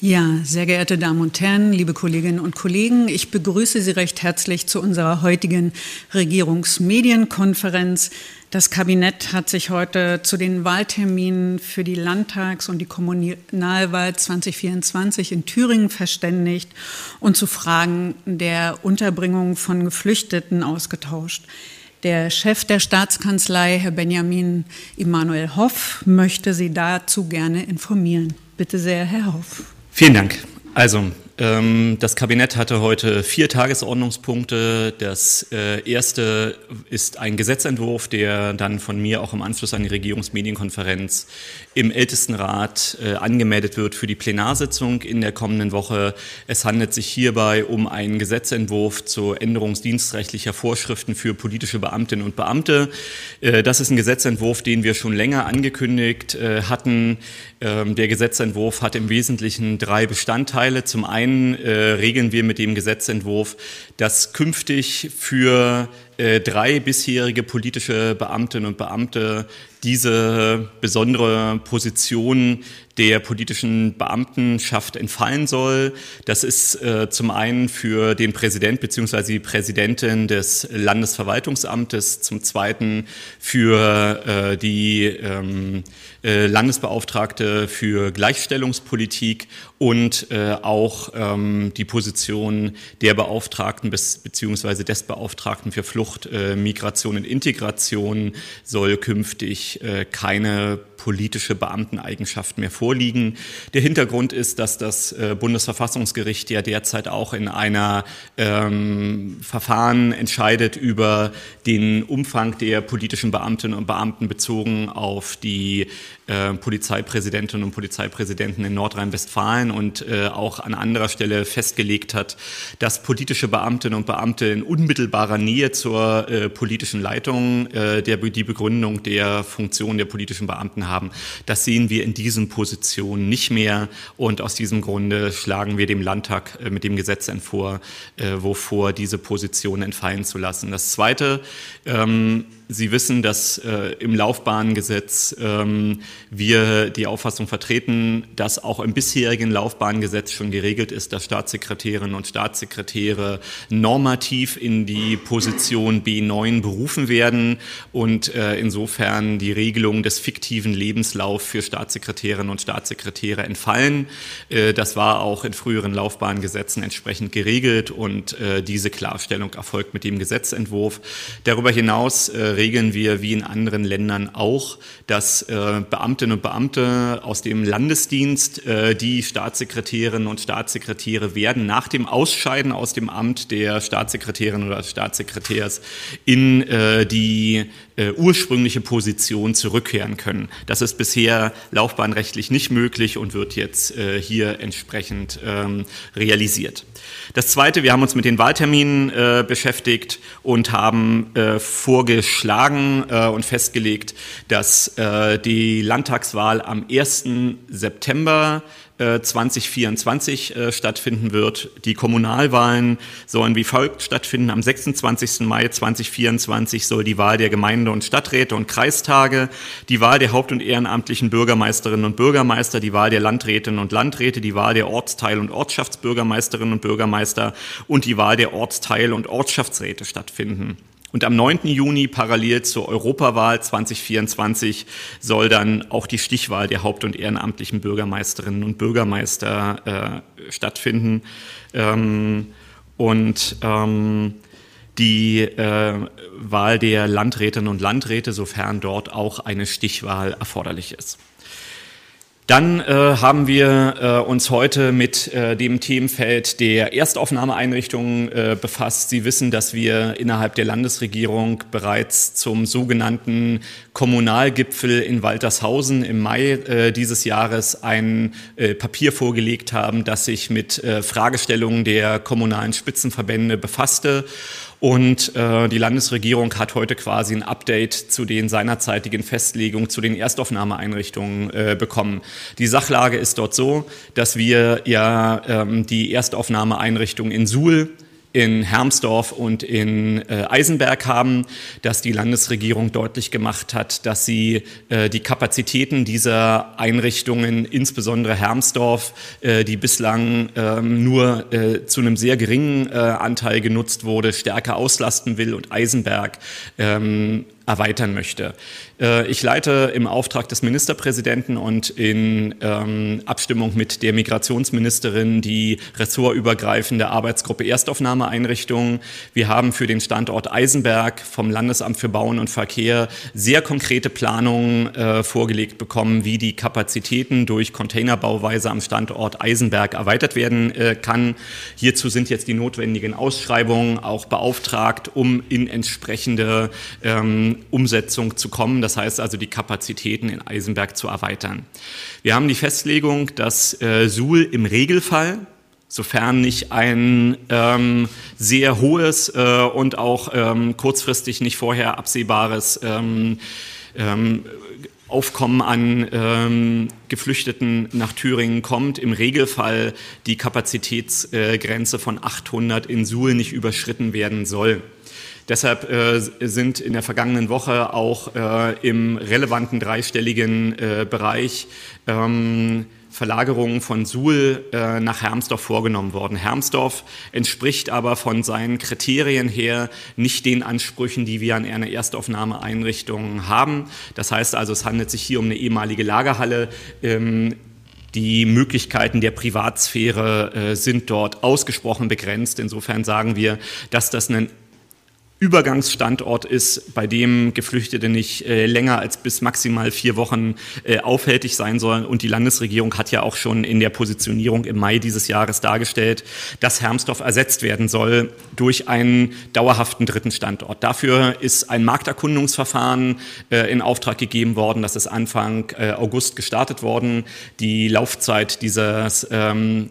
Ja, sehr geehrte Damen und Herren, liebe Kolleginnen und Kollegen, ich begrüße Sie recht herzlich zu unserer heutigen Regierungsmedienkonferenz. Das Kabinett hat sich heute zu den Wahlterminen für die Landtags- und die Kommunalwahl 2024 in Thüringen verständigt und zu Fragen der Unterbringung von Geflüchteten ausgetauscht. Der Chef der Staatskanzlei, Herr Benjamin Immanuel Hoff, möchte Sie dazu gerne informieren. Bitte sehr, Herr Hoff. Vielen Dank. Also, das Kabinett hatte heute vier Tagesordnungspunkte. Das äh, erste ist ein Gesetzentwurf, der dann von mir auch im Anschluss an die Regierungsmedienkonferenz im Ältestenrat äh, angemeldet wird für die Plenarsitzung in der kommenden Woche. Es handelt sich hierbei um einen Gesetzentwurf zur Änderung dienstrechtlicher Vorschriften für politische Beamtinnen und Beamte. Äh, das ist ein Gesetzentwurf, den wir schon länger angekündigt hatten. Ähm, der Gesetzentwurf hat im Wesentlichen drei Bestandteile. Zum einen einen äh, regeln wir mit dem Gesetzentwurf, dass künftig für äh, drei bisherige politische Beamtinnen und Beamte diese besondere Position der politischen Beamtenschaft entfallen soll. Das ist äh, zum einen für den Präsident bzw. die Präsidentin des Landesverwaltungsamtes, zum zweiten für äh, die ähm, äh, Landesbeauftragte für Gleichstellungspolitik und äh, auch ähm, die Position der Beauftragten bis, beziehungsweise des Beauftragten für Flucht, äh, Migration und Integration soll künftig äh, keine politische Beamteneigenschaft mehr vorliegen. Der Hintergrund ist, dass das äh, Bundesverfassungsgericht ja derzeit auch in einer ähm, Verfahren entscheidet über den Umfang der politischen Beamtinnen und Beamten bezogen auf die äh, Polizeipräsidentinnen und Polizeipräsidenten in Nordrhein-Westfalen und äh, auch an anderer Stelle festgelegt hat, dass politische Beamtinnen und Beamte in unmittelbarer Nähe zur äh, politischen Leitung äh, der, die Begründung der Funktion der politischen Beamten haben. Das sehen wir in diesen Positionen nicht mehr und aus diesem Grunde schlagen wir dem Landtag äh, mit dem Gesetz vor, äh, wovor diese Position entfallen zu lassen. Das Zweite, ähm, Sie wissen, dass äh, im Laufbahngesetz ähm, wir die Auffassung vertreten, dass auch im bisherigen Laufbahngesetz schon geregelt ist, dass Staatssekretärinnen und Staatssekretäre normativ in die Position B9 berufen werden und äh, insofern die Regelung des fiktiven Lebenslaufs für Staatssekretärinnen und Staatssekretäre entfallen. Äh, das war auch in früheren Laufbahngesetzen entsprechend geregelt und äh, diese Klarstellung erfolgt mit dem Gesetzentwurf. Darüber hinaus äh, regeln wir wie in anderen Ländern auch, dass äh, Beamtinnen und Beamte aus dem Landesdienst, äh, die Staatssekretärinnen und Staatssekretäre werden, nach dem Ausscheiden aus dem Amt der Staatssekretärin oder Staatssekretärs in äh, die äh, ursprüngliche Position zurückkehren können. Das ist bisher laufbahnrechtlich nicht möglich und wird jetzt äh, hier entsprechend ähm, realisiert. Das Zweite, wir haben uns mit den Wahlterminen äh, beschäftigt und haben äh, vorgeschlagen äh, und festgelegt, dass äh, die Landtagswahl am 1. September 2024 äh, stattfinden wird. Die Kommunalwahlen sollen wie folgt stattfinden. Am 26. Mai 2024 soll die Wahl der Gemeinde- und Stadträte und Kreistage, die Wahl der haupt- und ehrenamtlichen Bürgermeisterinnen und Bürgermeister, die Wahl der Landrätinnen und Landräte, die Wahl der Ortsteil- und Ortschaftsbürgermeisterinnen und Bürgermeister und die Wahl der Ortsteil- und Ortschaftsräte stattfinden. Und am 9. Juni, parallel zur Europawahl 2024, soll dann auch die Stichwahl der haupt- und ehrenamtlichen Bürgermeisterinnen und Bürgermeister äh, stattfinden. Ähm, und ähm, die äh, Wahl der Landrätinnen und Landräte, sofern dort auch eine Stichwahl erforderlich ist. Dann äh, haben wir äh, uns heute mit äh, dem Themenfeld der Erstaufnahmeeinrichtungen äh, befasst. Sie wissen, dass wir innerhalb der Landesregierung bereits zum sogenannten Kommunalgipfel in Waltershausen im Mai äh, dieses Jahres ein äh, Papier vorgelegt haben, das sich mit Fragestellungen der kommunalen Spitzenverbände befasste. Und äh, die Landesregierung hat heute quasi ein Update zu den seinerzeitigen Festlegungen zu den Erstaufnahmeeinrichtungen äh, bekommen. Die Sachlage ist dort so, dass wir ja ähm, die Erstaufnahmeeinrichtung in Suhl in Hermsdorf und in äh, Eisenberg haben, dass die Landesregierung deutlich gemacht hat, dass sie äh, die Kapazitäten dieser Einrichtungen, insbesondere Hermsdorf, äh, die bislang ähm, nur äh, zu einem sehr geringen äh, Anteil genutzt wurde, stärker auslasten will und Eisenberg ähm, erweitern möchte. Äh, ich leite im Auftrag des Ministerpräsidenten und in ähm, Abstimmung mit der Migrationsministerin die ressortübergreifende Arbeitsgruppe Erstaufnahmeeinrichtungen. Wir haben für den Standort Eisenberg vom Landesamt für Bauen und Verkehr sehr konkrete Planungen äh, vorgelegt bekommen, wie die Kapazitäten durch Containerbauweise am Standort Eisenberg erweitert werden äh, kann. Hierzu sind jetzt die notwendigen Ausschreibungen auch beauftragt, um in entsprechende ähm, Umsetzung zu kommen. Das heißt also, die Kapazitäten in Eisenberg zu erweitern. Wir haben die Festlegung, dass äh, Suhl im Regelfall sofern nicht ein ähm, sehr hohes äh, und auch ähm, kurzfristig nicht vorher absehbares ähm, ähm, Aufkommen an ähm, Geflüchteten nach Thüringen kommt, im Regelfall die Kapazitätsgrenze äh, von 800 in Suhl nicht überschritten werden soll. Deshalb äh, sind in der vergangenen Woche auch äh, im relevanten dreistelligen äh, Bereich ähm, Verlagerungen von Suhl äh, nach Hermsdorf vorgenommen worden. Hermsdorf entspricht aber von seinen Kriterien her nicht den Ansprüchen, die wir an einer Erstaufnahmeeinrichtung haben. Das heißt also, es handelt sich hier um eine ehemalige Lagerhalle. Ähm, die Möglichkeiten der Privatsphäre äh, sind dort ausgesprochen begrenzt. Insofern sagen wir, dass das ein Übergangsstandort ist, bei dem Geflüchtete nicht äh, länger als bis maximal vier Wochen äh, aufhältig sein sollen. Und die Landesregierung hat ja auch schon in der Positionierung im Mai dieses Jahres dargestellt, dass Hermsdorf ersetzt werden soll durch einen dauerhaften dritten Standort. Dafür ist ein Markterkundungsverfahren äh, in Auftrag gegeben worden. Das ist Anfang äh, August gestartet worden. Die Laufzeit dieses ähm,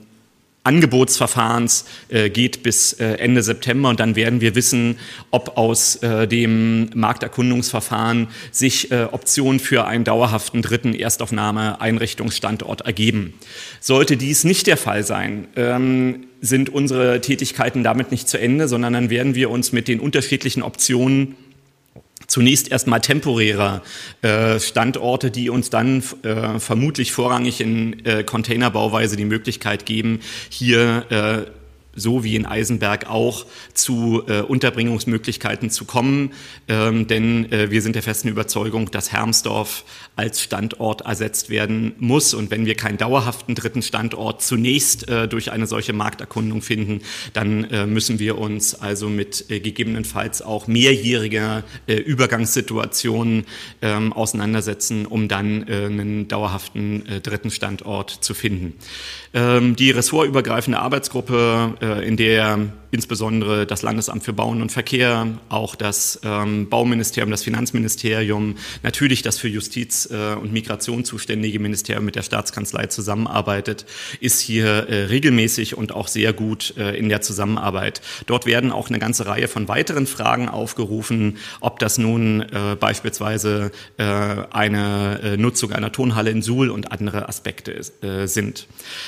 Angebotsverfahrens äh, geht bis äh, Ende September und dann werden wir wissen, ob aus äh, dem Markterkundungsverfahren sich äh, Optionen für einen dauerhaften dritten Erstaufnahmeeinrichtungsstandort ergeben. Sollte dies nicht der Fall sein, ähm, sind unsere Tätigkeiten damit nicht zu Ende, sondern dann werden wir uns mit den unterschiedlichen Optionen zunächst erstmal temporärer äh, Standorte, die uns dann äh, vermutlich vorrangig in äh, Containerbauweise die Möglichkeit geben, hier äh, so wie in Eisenberg auch zu äh, Unterbringungsmöglichkeiten zu kommen. Ähm, denn äh, wir sind der festen Überzeugung, dass Hermsdorf als Standort ersetzt werden muss. Und wenn wir keinen dauerhaften dritten Standort zunächst äh, durch eine solche Markterkundung finden, dann äh, müssen wir uns also mit äh, gegebenenfalls auch mehrjähriger äh, Übergangssituationen ähm, auseinandersetzen, um dann einen dauerhaften dritten Standort zu finden. Ähm, die ressortübergreifende Arbeitsgruppe in der insbesondere das Landesamt für Bauen und Verkehr, auch das ähm, Bauministerium, das Finanzministerium, natürlich das für Justiz äh, und Migration zuständige Ministerium mit der Staatskanzlei zusammenarbeitet, ist hier äh, regelmäßig und auch sehr gut äh, in der Zusammenarbeit. Dort werden auch eine ganze Reihe von weiteren Fragen aufgerufen, ob das nun äh, beispielsweise äh, eine äh, Nutzung einer Tonhalle in Suhl und andere Aspekte sind.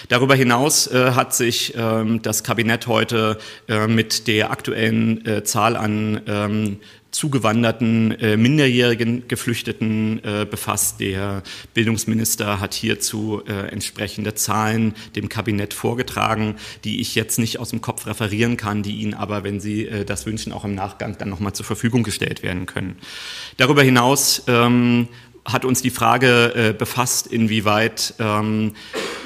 Darüber hinaus hat sich ähm, das Kabinett heute äh, mit der aktuellen äh, Zahl an ähm, zugewanderten äh, minderjährigen Geflüchteten äh, befasst. Der Bildungsminister hat hierzu äh, entsprechende Zahlen dem Kabinett vorgetragen, die ich jetzt nicht aus dem Kopf referieren kann, die Ihnen aber, wenn Sie äh, das wünschen, auch im Nachgang dann nochmal zur Verfügung gestellt werden können. Darüber hinaus ähm, hat uns die Frage äh, befasst, inwieweit ähm,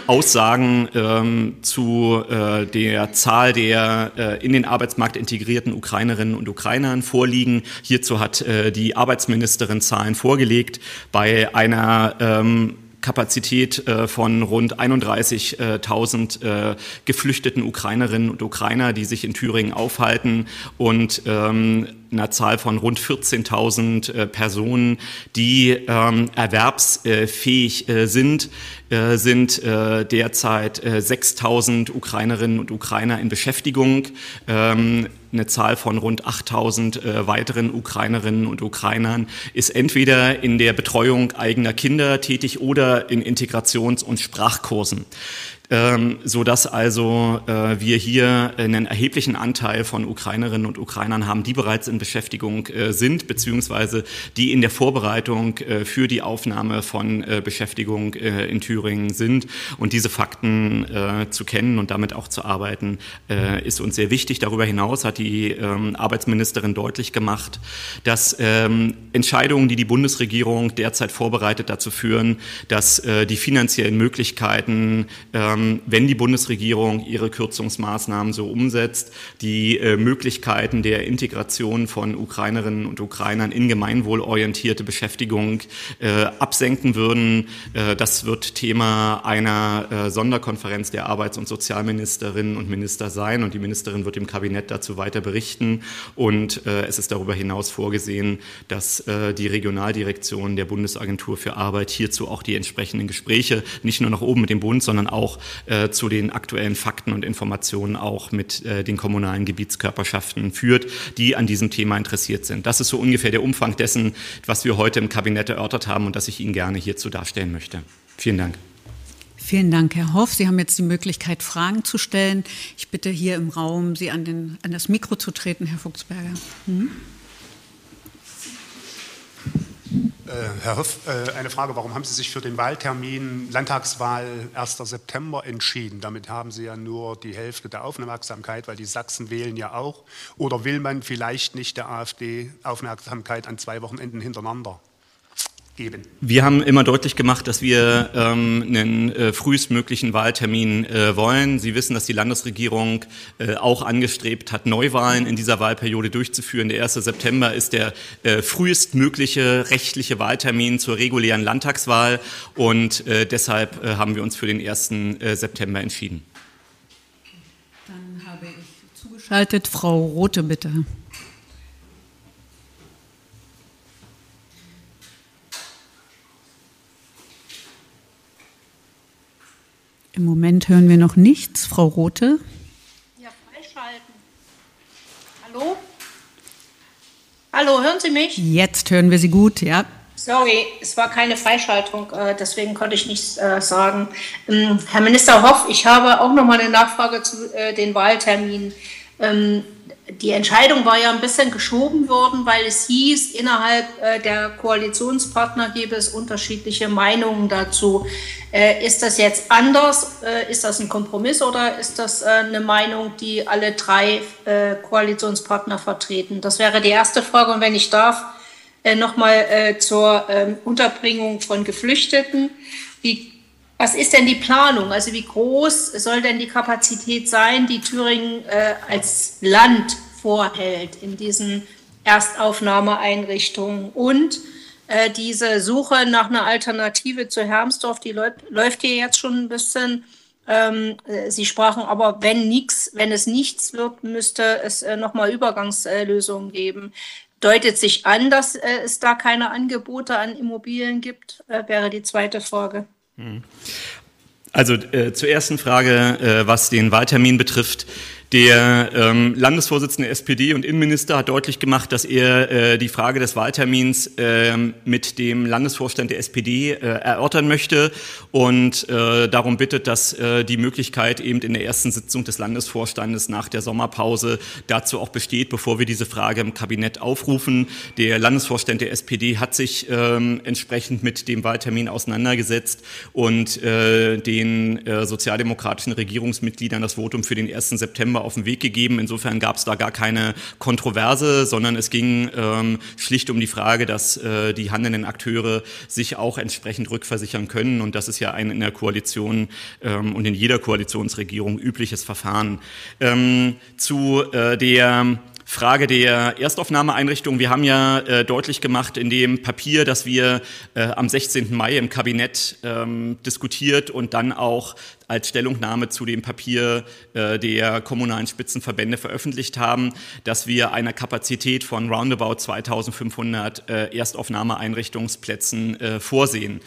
Aussagen ähm, zu äh, der Zahl der äh, in den Arbeitsmarkt integrierten Ukrainerinnen und Ukrainern vorliegen. Hierzu hat äh, die Arbeitsministerin Zahlen vorgelegt. Bei einer ähm, Kapazität äh, von rund 31.000 äh, geflüchteten Ukrainerinnen und Ukrainer, die sich in Thüringen aufhalten und ähm, einer Zahl von rund 14.000 äh, Personen, die ähm, erwerbsfähig äh, sind, äh, sind äh, derzeit 6.000 Ukrainerinnen und Ukrainer in Beschäftigung. Ähm, eine Zahl von rund 8000 äh, weiteren Ukrainerinnen und Ukrainern ist entweder in der Betreuung eigener Kinder tätig oder in Integrations- und Sprachkursen. Ähm, so dass also äh, wir hier einen erheblichen Anteil von Ukrainerinnen und Ukrainern haben, die bereits in Beschäftigung äh, sind, beziehungsweise die in der Vorbereitung äh, für die Aufnahme von äh, Beschäftigung äh, in Thüringen sind. Und diese Fakten äh, zu kennen und damit auch zu arbeiten, ist uns sehr wichtig. Darüber hinaus hat die ähm, Arbeitsministerin deutlich gemacht, dass ähm, Entscheidungen, die die Bundesregierung derzeit vorbereitet, dazu führen, dass die finanziellen Möglichkeiten ähm, wenn die Bundesregierung ihre Kürzungsmaßnahmen so umsetzt, die äh, Möglichkeiten der Integration von Ukrainerinnen und Ukrainern in gemeinwohlorientierte Beschäftigung äh, absenken würden. Äh, das wird Thema einer Sonderkonferenz der Arbeits- und Sozialministerinnen und Minister sein und die Ministerin wird im Kabinett dazu weiter berichten. Und es ist darüber hinaus vorgesehen, dass die Regionaldirektion der Bundesagentur für Arbeit hierzu auch die entsprechenden Gespräche nicht nur nach oben mit dem Bund, sondern auch äh, zu den aktuellen Fakten und Informationen auch mit äh, den kommunalen Gebietskörperschaften führt, die an diesem Thema interessiert sind. Das ist so ungefähr der Umfang dessen, was wir heute im Kabinett erörtert haben und das ich Ihnen gerne hierzu darstellen möchte. Vielen Dank. Vielen Dank, Herr Hoff. Sie haben jetzt die Möglichkeit, Fragen zu stellen. Ich bitte hier im Raum, Sie an, den, an das Mikro zu treten, Herr Fuchsberger. Mhm. Äh, Herr Hoff, äh, eine Frage, warum haben Sie sich für den Wahltermin Landtagswahl 1. September entschieden? Damit haben Sie ja nur die Hälfte der Aufmerksamkeit, weil die Sachsen wählen ja auch. Oder will man vielleicht nicht der AfD Aufmerksamkeit an zwei Wochenenden hintereinander? Geben? Wir haben immer deutlich gemacht, dass wir ähm, einen äh, frühestmöglichen Wahltermin äh, wollen. Sie wissen, dass die Landesregierung äh, auch angestrebt hat, Neuwahlen in dieser Wahlperiode durchzuführen. Der 1. September ist der äh, frühestmögliche rechtliche Wahltermin zur regulären Landtagswahl und äh, deshalb äh, haben wir uns für den 1. Äh, September entschieden. Dann habe ich zugeschaltet. Frau Rote, bitte. Im Moment hören wir noch nichts. Frau Rote? Ja, freischalten. Hallo? Hallo, hören Sie mich? Jetzt hören wir Sie gut, ja. Sorry, es war keine Freischaltung, äh, deswegen konnte ich nichts äh, sagen. Ähm, Herr Minister Hoff, ich habe auch noch mal eine Nachfrage zu äh, den Wahlterminen. Die Entscheidung war ja ein bisschen geschoben worden, weil es hieß, innerhalb äh, der Koalitionspartner gäbe es unterschiedliche Meinungen dazu. Äh, ist das jetzt anders? Äh, ist das ein Kompromiss oder ist das eine Meinung, die alle drei Koalitionspartner vertreten? Das wäre die erste Frage. Und wenn ich darf, nochmal zur ähm, Unterbringung von Geflüchteten. Wie was ist denn die Planung? Also wie groß soll denn die Kapazität sein, die Thüringen äh, als Land vorhält in diesen Erstaufnahmeeinrichtungen? Und äh, diese Suche nach einer Alternative zu Hermsdorf, die läuft hier jetzt schon ein bisschen. Ähm, äh, Sie sprachen aber, wenn nichts, wenn es nichts wird, müsste es äh, nochmal Übergangslösungen geben. Deutet sich an, dass äh, es da keine Angebote an Immobilien gibt, äh, wäre die zweite Frage. Also äh, zur ersten Frage, äh, was den Wahltermin betrifft. Der ähm, Landesvorsitzende SPD und Innenminister hat deutlich gemacht, dass er äh, die Frage des Wahltermins äh, mit dem Landesvorstand der SPD äh, erörtern möchte und äh, darum bittet, dass äh, die Möglichkeit eben in der ersten Sitzung des Landesvorstandes nach der Sommerpause dazu auch besteht, bevor wir diese Frage im Kabinett aufrufen. Der Landesvorstand der SPD hat sich ähm, entsprechend mit dem Wahltermin auseinandergesetzt und äh, den äh, sozialdemokratischen Regierungsmitgliedern das Votum für den 1. September auf den Weg gegeben. Insofern gab es da gar keine Kontroverse, sondern es ging ähm, schlicht um die Frage, dass äh, die handelnden Akteure sich auch entsprechend rückversichern können. Und das ist ja ein in der Koalition ähm, und in jeder Koalitionsregierung übliches Verfahren. Ähm, zu äh, der Frage der Erstaufnahmeeinrichtung. Wir haben ja äh, deutlich gemacht in dem Papier, das wir äh, am 16. Mai im Kabinett ähm, diskutiert und dann auch als Stellungnahme zu dem Papier äh, der kommunalen Spitzenverbände veröffentlicht haben, dass wir eine Kapazität von roundabout 2500 äh, Erstaufnahmeeinrichtungsplätzen äh, vorsehen.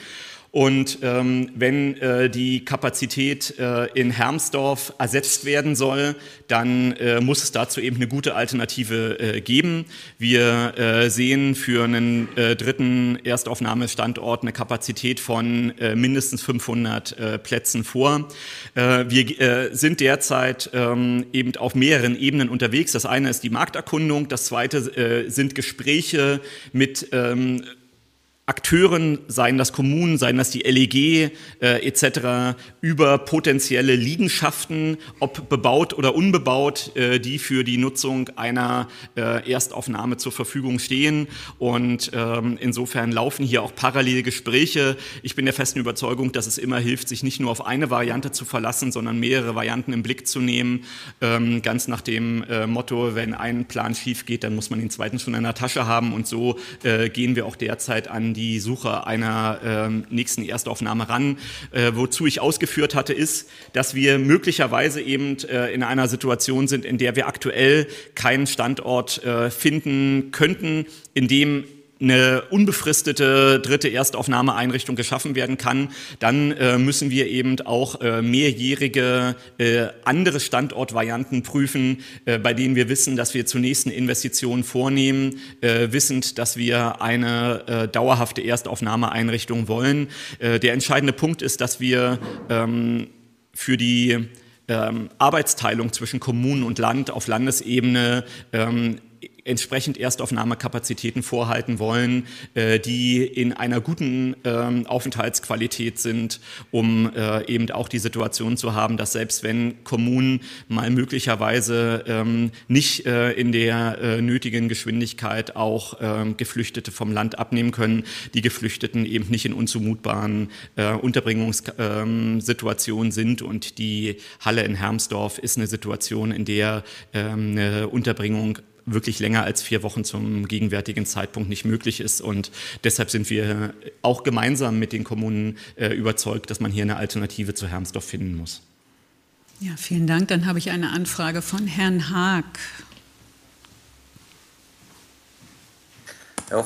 Und ähm, wenn äh, die Kapazität äh, in Hermsdorf ersetzt werden soll, dann äh, muss es dazu eben eine gute Alternative äh, geben. Wir äh, sehen für einen äh, dritten Erstaufnahmestandort eine Kapazität von äh, mindestens 500 äh, Plätzen vor. Äh, wir äh, sind derzeit ähm, eben auf mehreren Ebenen unterwegs. Das eine ist die Markterkundung, das zweite äh, sind Gespräche mit ähm, Akteuren, seien das Kommunen, seien das die LEG äh, etc., über potenzielle Liegenschaften, ob bebaut oder unbebaut, äh, die für die Nutzung einer äh, Erstaufnahme zur Verfügung stehen. Und ähm, insofern laufen hier auch parallele Gespräche. Ich bin der festen Überzeugung, dass es immer hilft, sich nicht nur auf eine Variante zu verlassen, sondern mehrere Varianten im Blick zu nehmen. Ähm, ganz nach dem äh, Motto, wenn ein Plan schief geht, dann muss man den zweiten schon in der Tasche haben. Und so äh, gehen wir auch derzeit an die Suche einer ähm, nächsten Erstaufnahme ran. Äh, wozu ich ausgeführt hatte, ist, dass wir möglicherweise eben äh, in einer Situation sind, in der wir aktuell keinen Standort äh, finden könnten, in dem eine unbefristete dritte Erstaufnahmeeinrichtung geschaffen werden kann, dann äh, müssen wir eben auch äh, mehrjährige äh, andere Standortvarianten prüfen, äh, bei denen wir wissen, dass wir zunächst eine Investition vornehmen, äh, wissend, dass wir eine äh, dauerhafte Erstaufnahmeeinrichtung wollen. der entscheidende Punkt ist, dass wir ähm, für die ähm, Arbeitsteilung zwischen Kommunen und Land auf Landesebene ähm, entsprechend Erstaufnahmekapazitäten vorhalten wollen, äh, die in einer guten ähm, Aufenthaltsqualität sind, um äh, eben auch die Situation zu haben, dass selbst wenn Kommunen mal möglicherweise ähm, nicht äh, in der nötigen Geschwindigkeit auch ähm, Geflüchtete vom Land abnehmen können, die Geflüchteten eben nicht in unzumutbaren Unterbringungssituationen sind und die Halle in Hermsdorf ist eine Situation, in der eine Unterbringung wirklich länger als vier Wochen zum gegenwärtigen Zeitpunkt nicht möglich ist. Und deshalb sind wir auch gemeinsam mit den Kommunen äh, überzeugt, dass man hier eine Alternative zu Hermsdorf finden muss. Ja, vielen Dank. Dann habe ich eine Anfrage von Herrn Haag. Herr Hoff,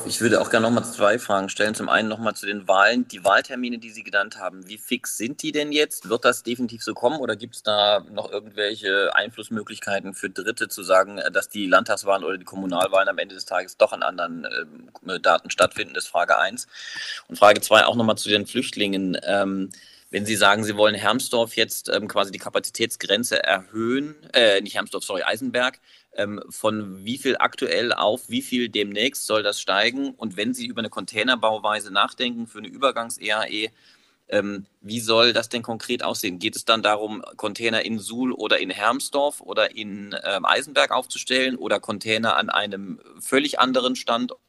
ich würde auch gerne nochmal zwei Fragen stellen. Zum einen nochmal zu den Wahlen. Die Wahltermine, die Sie genannt haben, wie fix sind die denn jetzt? Wird das definitiv so kommen oder gibt es da noch irgendwelche Einflussmöglichkeiten für Dritte zu sagen, dass die Landtagswahlen oder die Kommunalwahlen am Ende des Tages doch an anderen äh, Daten stattfinden? Das ist Frage eins. Und Frage zwei auch nochmal zu den Flüchtlingen. Ähm, wenn Sie sagen, Sie wollen Hermsdorf jetzt ähm, quasi die Kapazitätsgrenze erhöhen, äh, nicht Hermsdorf, sorry, Eisenberg, ähm, von wie viel aktuell auf wie viel demnächst soll das steigen? Und wenn Sie über eine Containerbauweise nachdenken für eine Übergangs-EAE, ähm, wie soll das denn konkret aussehen? Geht es dann darum, Container in Suhl oder in Hermsdorf oder in ähm, Eisenberg aufzustellen oder Container an einem völlig anderen Standort?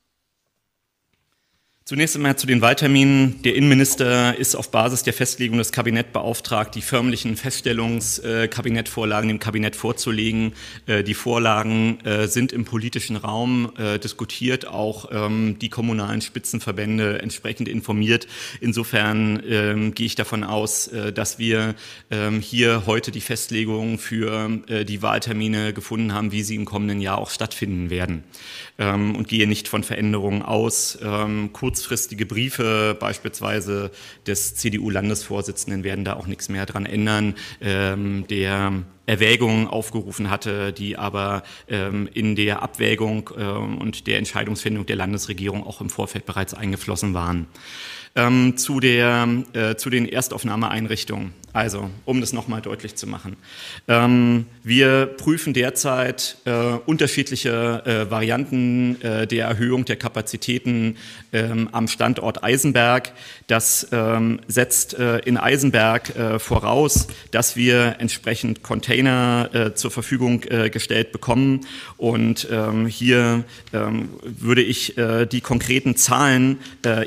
Zunächst einmal zu den Wahlterminen. Der Innenminister ist auf Basis der Festlegung des Kabinett beauftragt, die förmlichen Feststellungskabinettvorlagen dem Kabinett vorzulegen. Äh, die Vorlagen äh, sind im politischen Raum äh, diskutiert, auch ähm, die kommunalen Spitzenverbände entsprechend informiert. Insofern ähm, gehe ich davon aus, dass wir ähm, hier heute die Festlegung für die Wahltermine gefunden haben, wie sie im kommenden Jahr auch stattfinden werden. Und gehe nicht von Veränderungen aus. Kurz kurzfristige Briefe beispielsweise des CDU-Landesvorsitzenden werden da auch nichts mehr dran ändern, ähm, der Erwägungen aufgerufen hatte, die aber ähm, in der Abwägung ähm, und der Entscheidungsfindung der Landesregierung auch im Vorfeld bereits eingeflossen waren. Ähm, zu, der, äh, zu den Erstaufnahmeeinrichtungen. Also, um das nochmal deutlich zu machen. Ähm, wir prüfen derzeit äh, unterschiedliche äh, Varianten äh, der Erhöhung der Kapazitäten ähm, am Standort Eisenberg. Das ähm, setzt äh, in Eisenberg äh, voraus, dass wir entsprechend Container äh, zur Verfügung gestellt bekommen. Und ähm, hier ähm, würde ich die konkreten Zahlen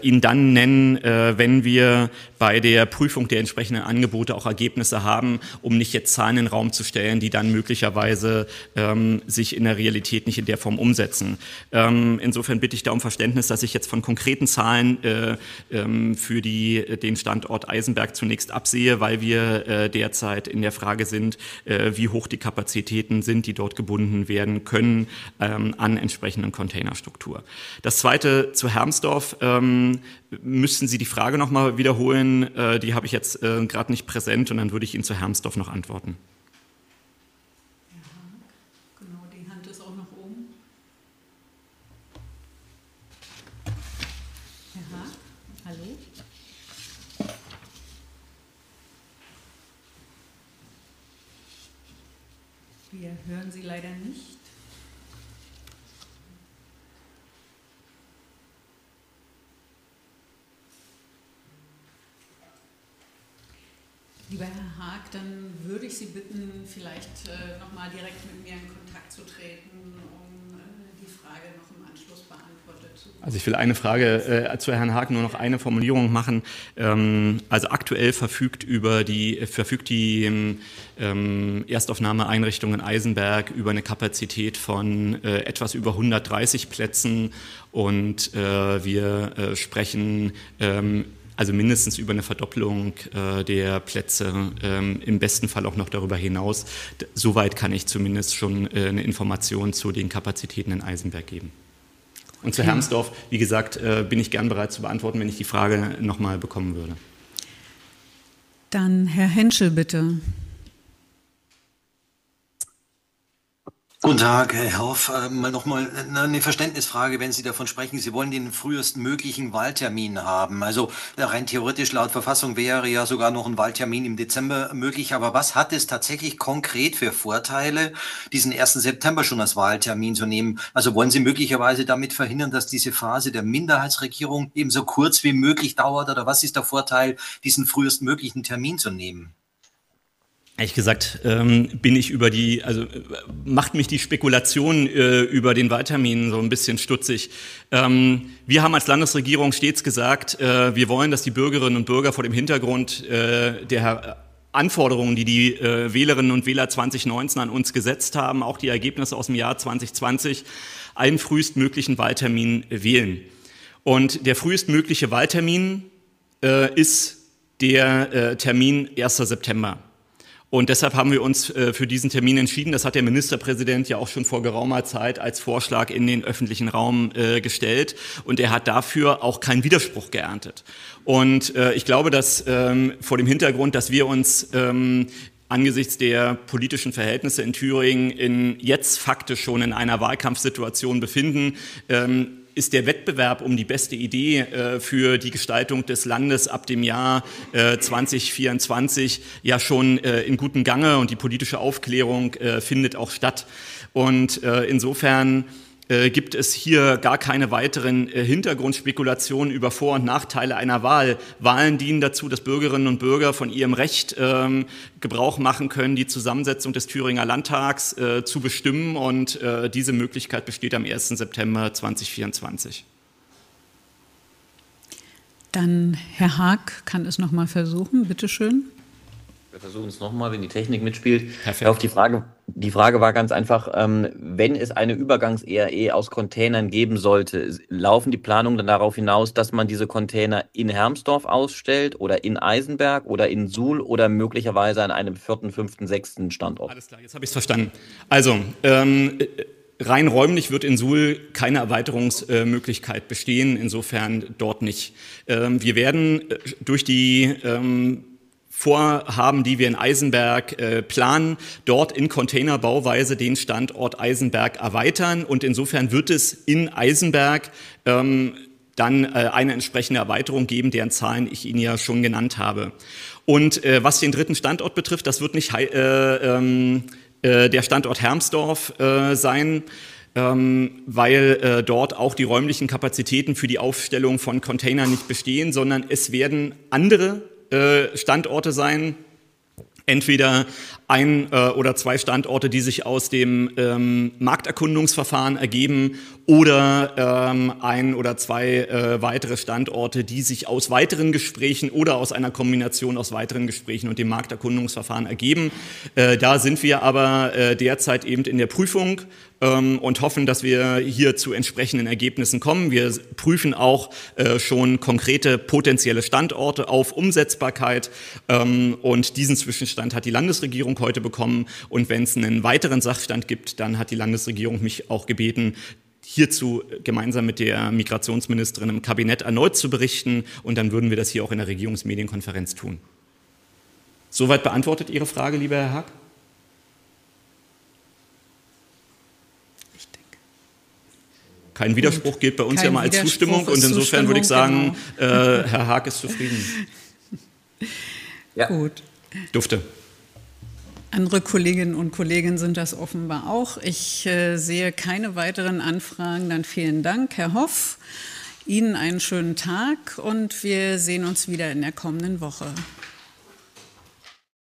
Ihnen dann nennen, wenn wir bei der Prüfung der entsprechenden Angebote auch Ergebnisse haben, um nicht jetzt Zahlen in den Raum zu stellen, die dann möglicherweise ähm, sich in der Realität nicht in der Form umsetzen. Ähm, insofern bitte ich da um Verständnis, dass ich jetzt von konkreten Zahlen äh, ähm, für die, den Standort Eisenberg zunächst absehe, weil wir äh, derzeit in der Frage sind, äh, wie hoch die Kapazitäten sind, die dort gebunden werden können ähm, an entsprechenden Containerstruktur. Das zweite zu Hermsdorf. Müssten Sie die Frage nochmal wiederholen. Äh, die habe ich jetzt äh, gerade nicht präsent und dann würde ich Ihnen zu Hermsdorf noch antworten. Genau, die Hand ist auch noch oben. Haag, hallo? Wir hören Sie leider nicht. Haag, dann würde ich Sie bitten, vielleicht äh, nochmal direkt mit mir in Kontakt zu treten, um äh, die Frage noch im Anschluss beantwortet zu. Also ich will eine Frage äh, zu Herrn Haag nur noch eine Formulierung machen. Ähm, also aktuell verfügt über die verfügt die ähm, Erstaufnahmeeinrichtung in Eisenberg über eine Kapazität von äh, etwas über 130 Plätzen und äh, wir äh, sprechen ähm, also mindestens über eine Verdopplung äh, der Plätze, ähm, im besten Fall auch noch darüber hinaus. Soweit kann ich zumindest schon äh, eine Information zu den Kapazitäten in Eisenberg geben. Und zu Hermsdorf, wie gesagt, äh, bin ich gern bereit zu beantworten, wenn ich die Frage nochmal bekommen würde. Dann Herr Henschel, bitte. Guten Tag, Herr Hoff. Äh, mal nochmal eine Verständnisfrage, wenn Sie davon sprechen, Sie wollen den frühestmöglichen Wahltermin haben. Also rein theoretisch laut Verfassung wäre ja sogar noch ein Wahltermin im Dezember möglich. Aber was hat es tatsächlich konkret für Vorteile, diesen 1. September schon als Wahltermin zu nehmen? Also wollen Sie möglicherweise damit verhindern, dass diese Phase der Minderheitsregierung eben so kurz wie möglich dauert? Oder was ist der Vorteil, diesen frühestmöglichen Termin zu nehmen? Ehrlich gesagt ähm, bin ich über die, also äh, macht mich die Spekulation äh, über den Wahltermin so ein bisschen stutzig. Ähm, wir haben als Landesregierung stets gesagt, äh, wir wollen, dass die Bürgerinnen und Bürger vor dem Hintergrund äh, der Anforderungen, die die äh, Wählerinnen und Wähler 2019 an uns gesetzt haben, auch die Ergebnisse aus dem Jahr 2020, einen frühestmöglichen Wahltermin wählen. Und der frühestmögliche Wahltermin äh, ist der äh, Termin 1. September. Und deshalb haben wir uns äh, für diesen Termin entschieden. Das hat der Ministerpräsident ja auch schon vor geraumer Zeit als Vorschlag in den öffentlichen Raum äh, gestellt. Und er hat dafür auch keinen Widerspruch geerntet. Und äh, ich glaube, dass ähm, vor dem Hintergrund, dass wir uns ähm, angesichts der politischen Verhältnisse in Thüringen in jetzt faktisch schon in einer Wahlkampfsituation befinden, ähm, ist der Wettbewerb um die beste Idee äh, für die Gestaltung des Landes ab dem Jahr äh, 2024 ja schon äh, in gutem Gange und die politische Aufklärung äh, findet auch statt. Und äh, insofern äh, gibt es hier gar keine weiteren äh, Hintergrundspekulationen über Vor- und Nachteile einer Wahl. Wahlen dienen dazu, dass Bürgerinnen und Bürger von ihrem Recht ähm, Gebrauch machen können, die Zusammensetzung des Thüringer Landtags äh, zu bestimmen. Und äh, diese Möglichkeit besteht am 1. September 2024. Dann Herr Haag kann es noch mal versuchen. Bitte schön. Wir versuchen es nochmal, wenn die Technik mitspielt. Perfekt. Auf die Frage, die Frage war ganz einfach, ähm, wenn es eine Übergangs-ERE aus Containern geben sollte, laufen die Planungen dann darauf hinaus, dass man diese Container in Hermsdorf ausstellt oder in Eisenberg oder in Suhl oder möglicherweise an einem vierten, fünften, sechsten Standort? Alles klar, jetzt habe ich es verstanden. Also, ähm, rein räumlich wird in Suhl keine Erweiterungsmöglichkeit bestehen, insofern dort nicht. Ähm, wir werden äh, durch die ähm, Vorhaben, die wir in Eisenberg äh, planen, dort in Containerbauweise den Standort Eisenberg erweitern. Und insofern wird es in Eisenberg ähm, dann äh, eine entsprechende Erweiterung geben, deren Zahlen ich Ihnen ja schon genannt habe. Und äh, was den dritten Standort betrifft, das wird nicht äh, ähm, äh, der Standort Hermsdorf äh, sein, ähm, weil äh, dort auch die räumlichen Kapazitäten für die Aufstellung von Containern nicht bestehen, sondern es werden andere Standorte sein. Entweder ein äh, oder zwei Standorte, die sich aus dem ähm, Markterkundungsverfahren ergeben oder ähm, ein oder zwei äh, weitere Standorte, die sich aus weiteren Gesprächen oder aus einer Kombination aus weiteren Gesprächen und dem Markterkundungsverfahren ergeben. Äh, da sind wir aber äh, derzeit eben in der Prüfung ähm, und hoffen, dass wir hier zu entsprechenden Ergebnissen kommen. Wir prüfen auch äh, schon konkrete potenzielle Standorte auf Umsetzbarkeit ähm, und diesen Zwischenstand hat die Landesregierung heute bekommen und wenn es einen weiteren Sachstand gibt, dann hat die Landesregierung mich auch gebeten, hierzu gemeinsam mit der Migrationsministerin im Kabinett erneut zu berichten und dann würden wir das hier auch in der Regierungsmedienkonferenz tun. Soweit beantwortet Ihre Frage, lieber Herr Haag? Kein Widerspruch gilt bei uns Kein ja mal als Zustimmung und insofern Zustimmung, würde ich sagen, genau. äh, Herr Haag ist zufrieden. Ja. Gut. Dufte. Andere Kolleginnen und Kollegen sind das offenbar auch. Ich äh, sehe keine weiteren Anfragen. Dann vielen Dank, Herr Hoff. Ihnen einen schönen Tag und wir sehen uns wieder in der kommenden Woche.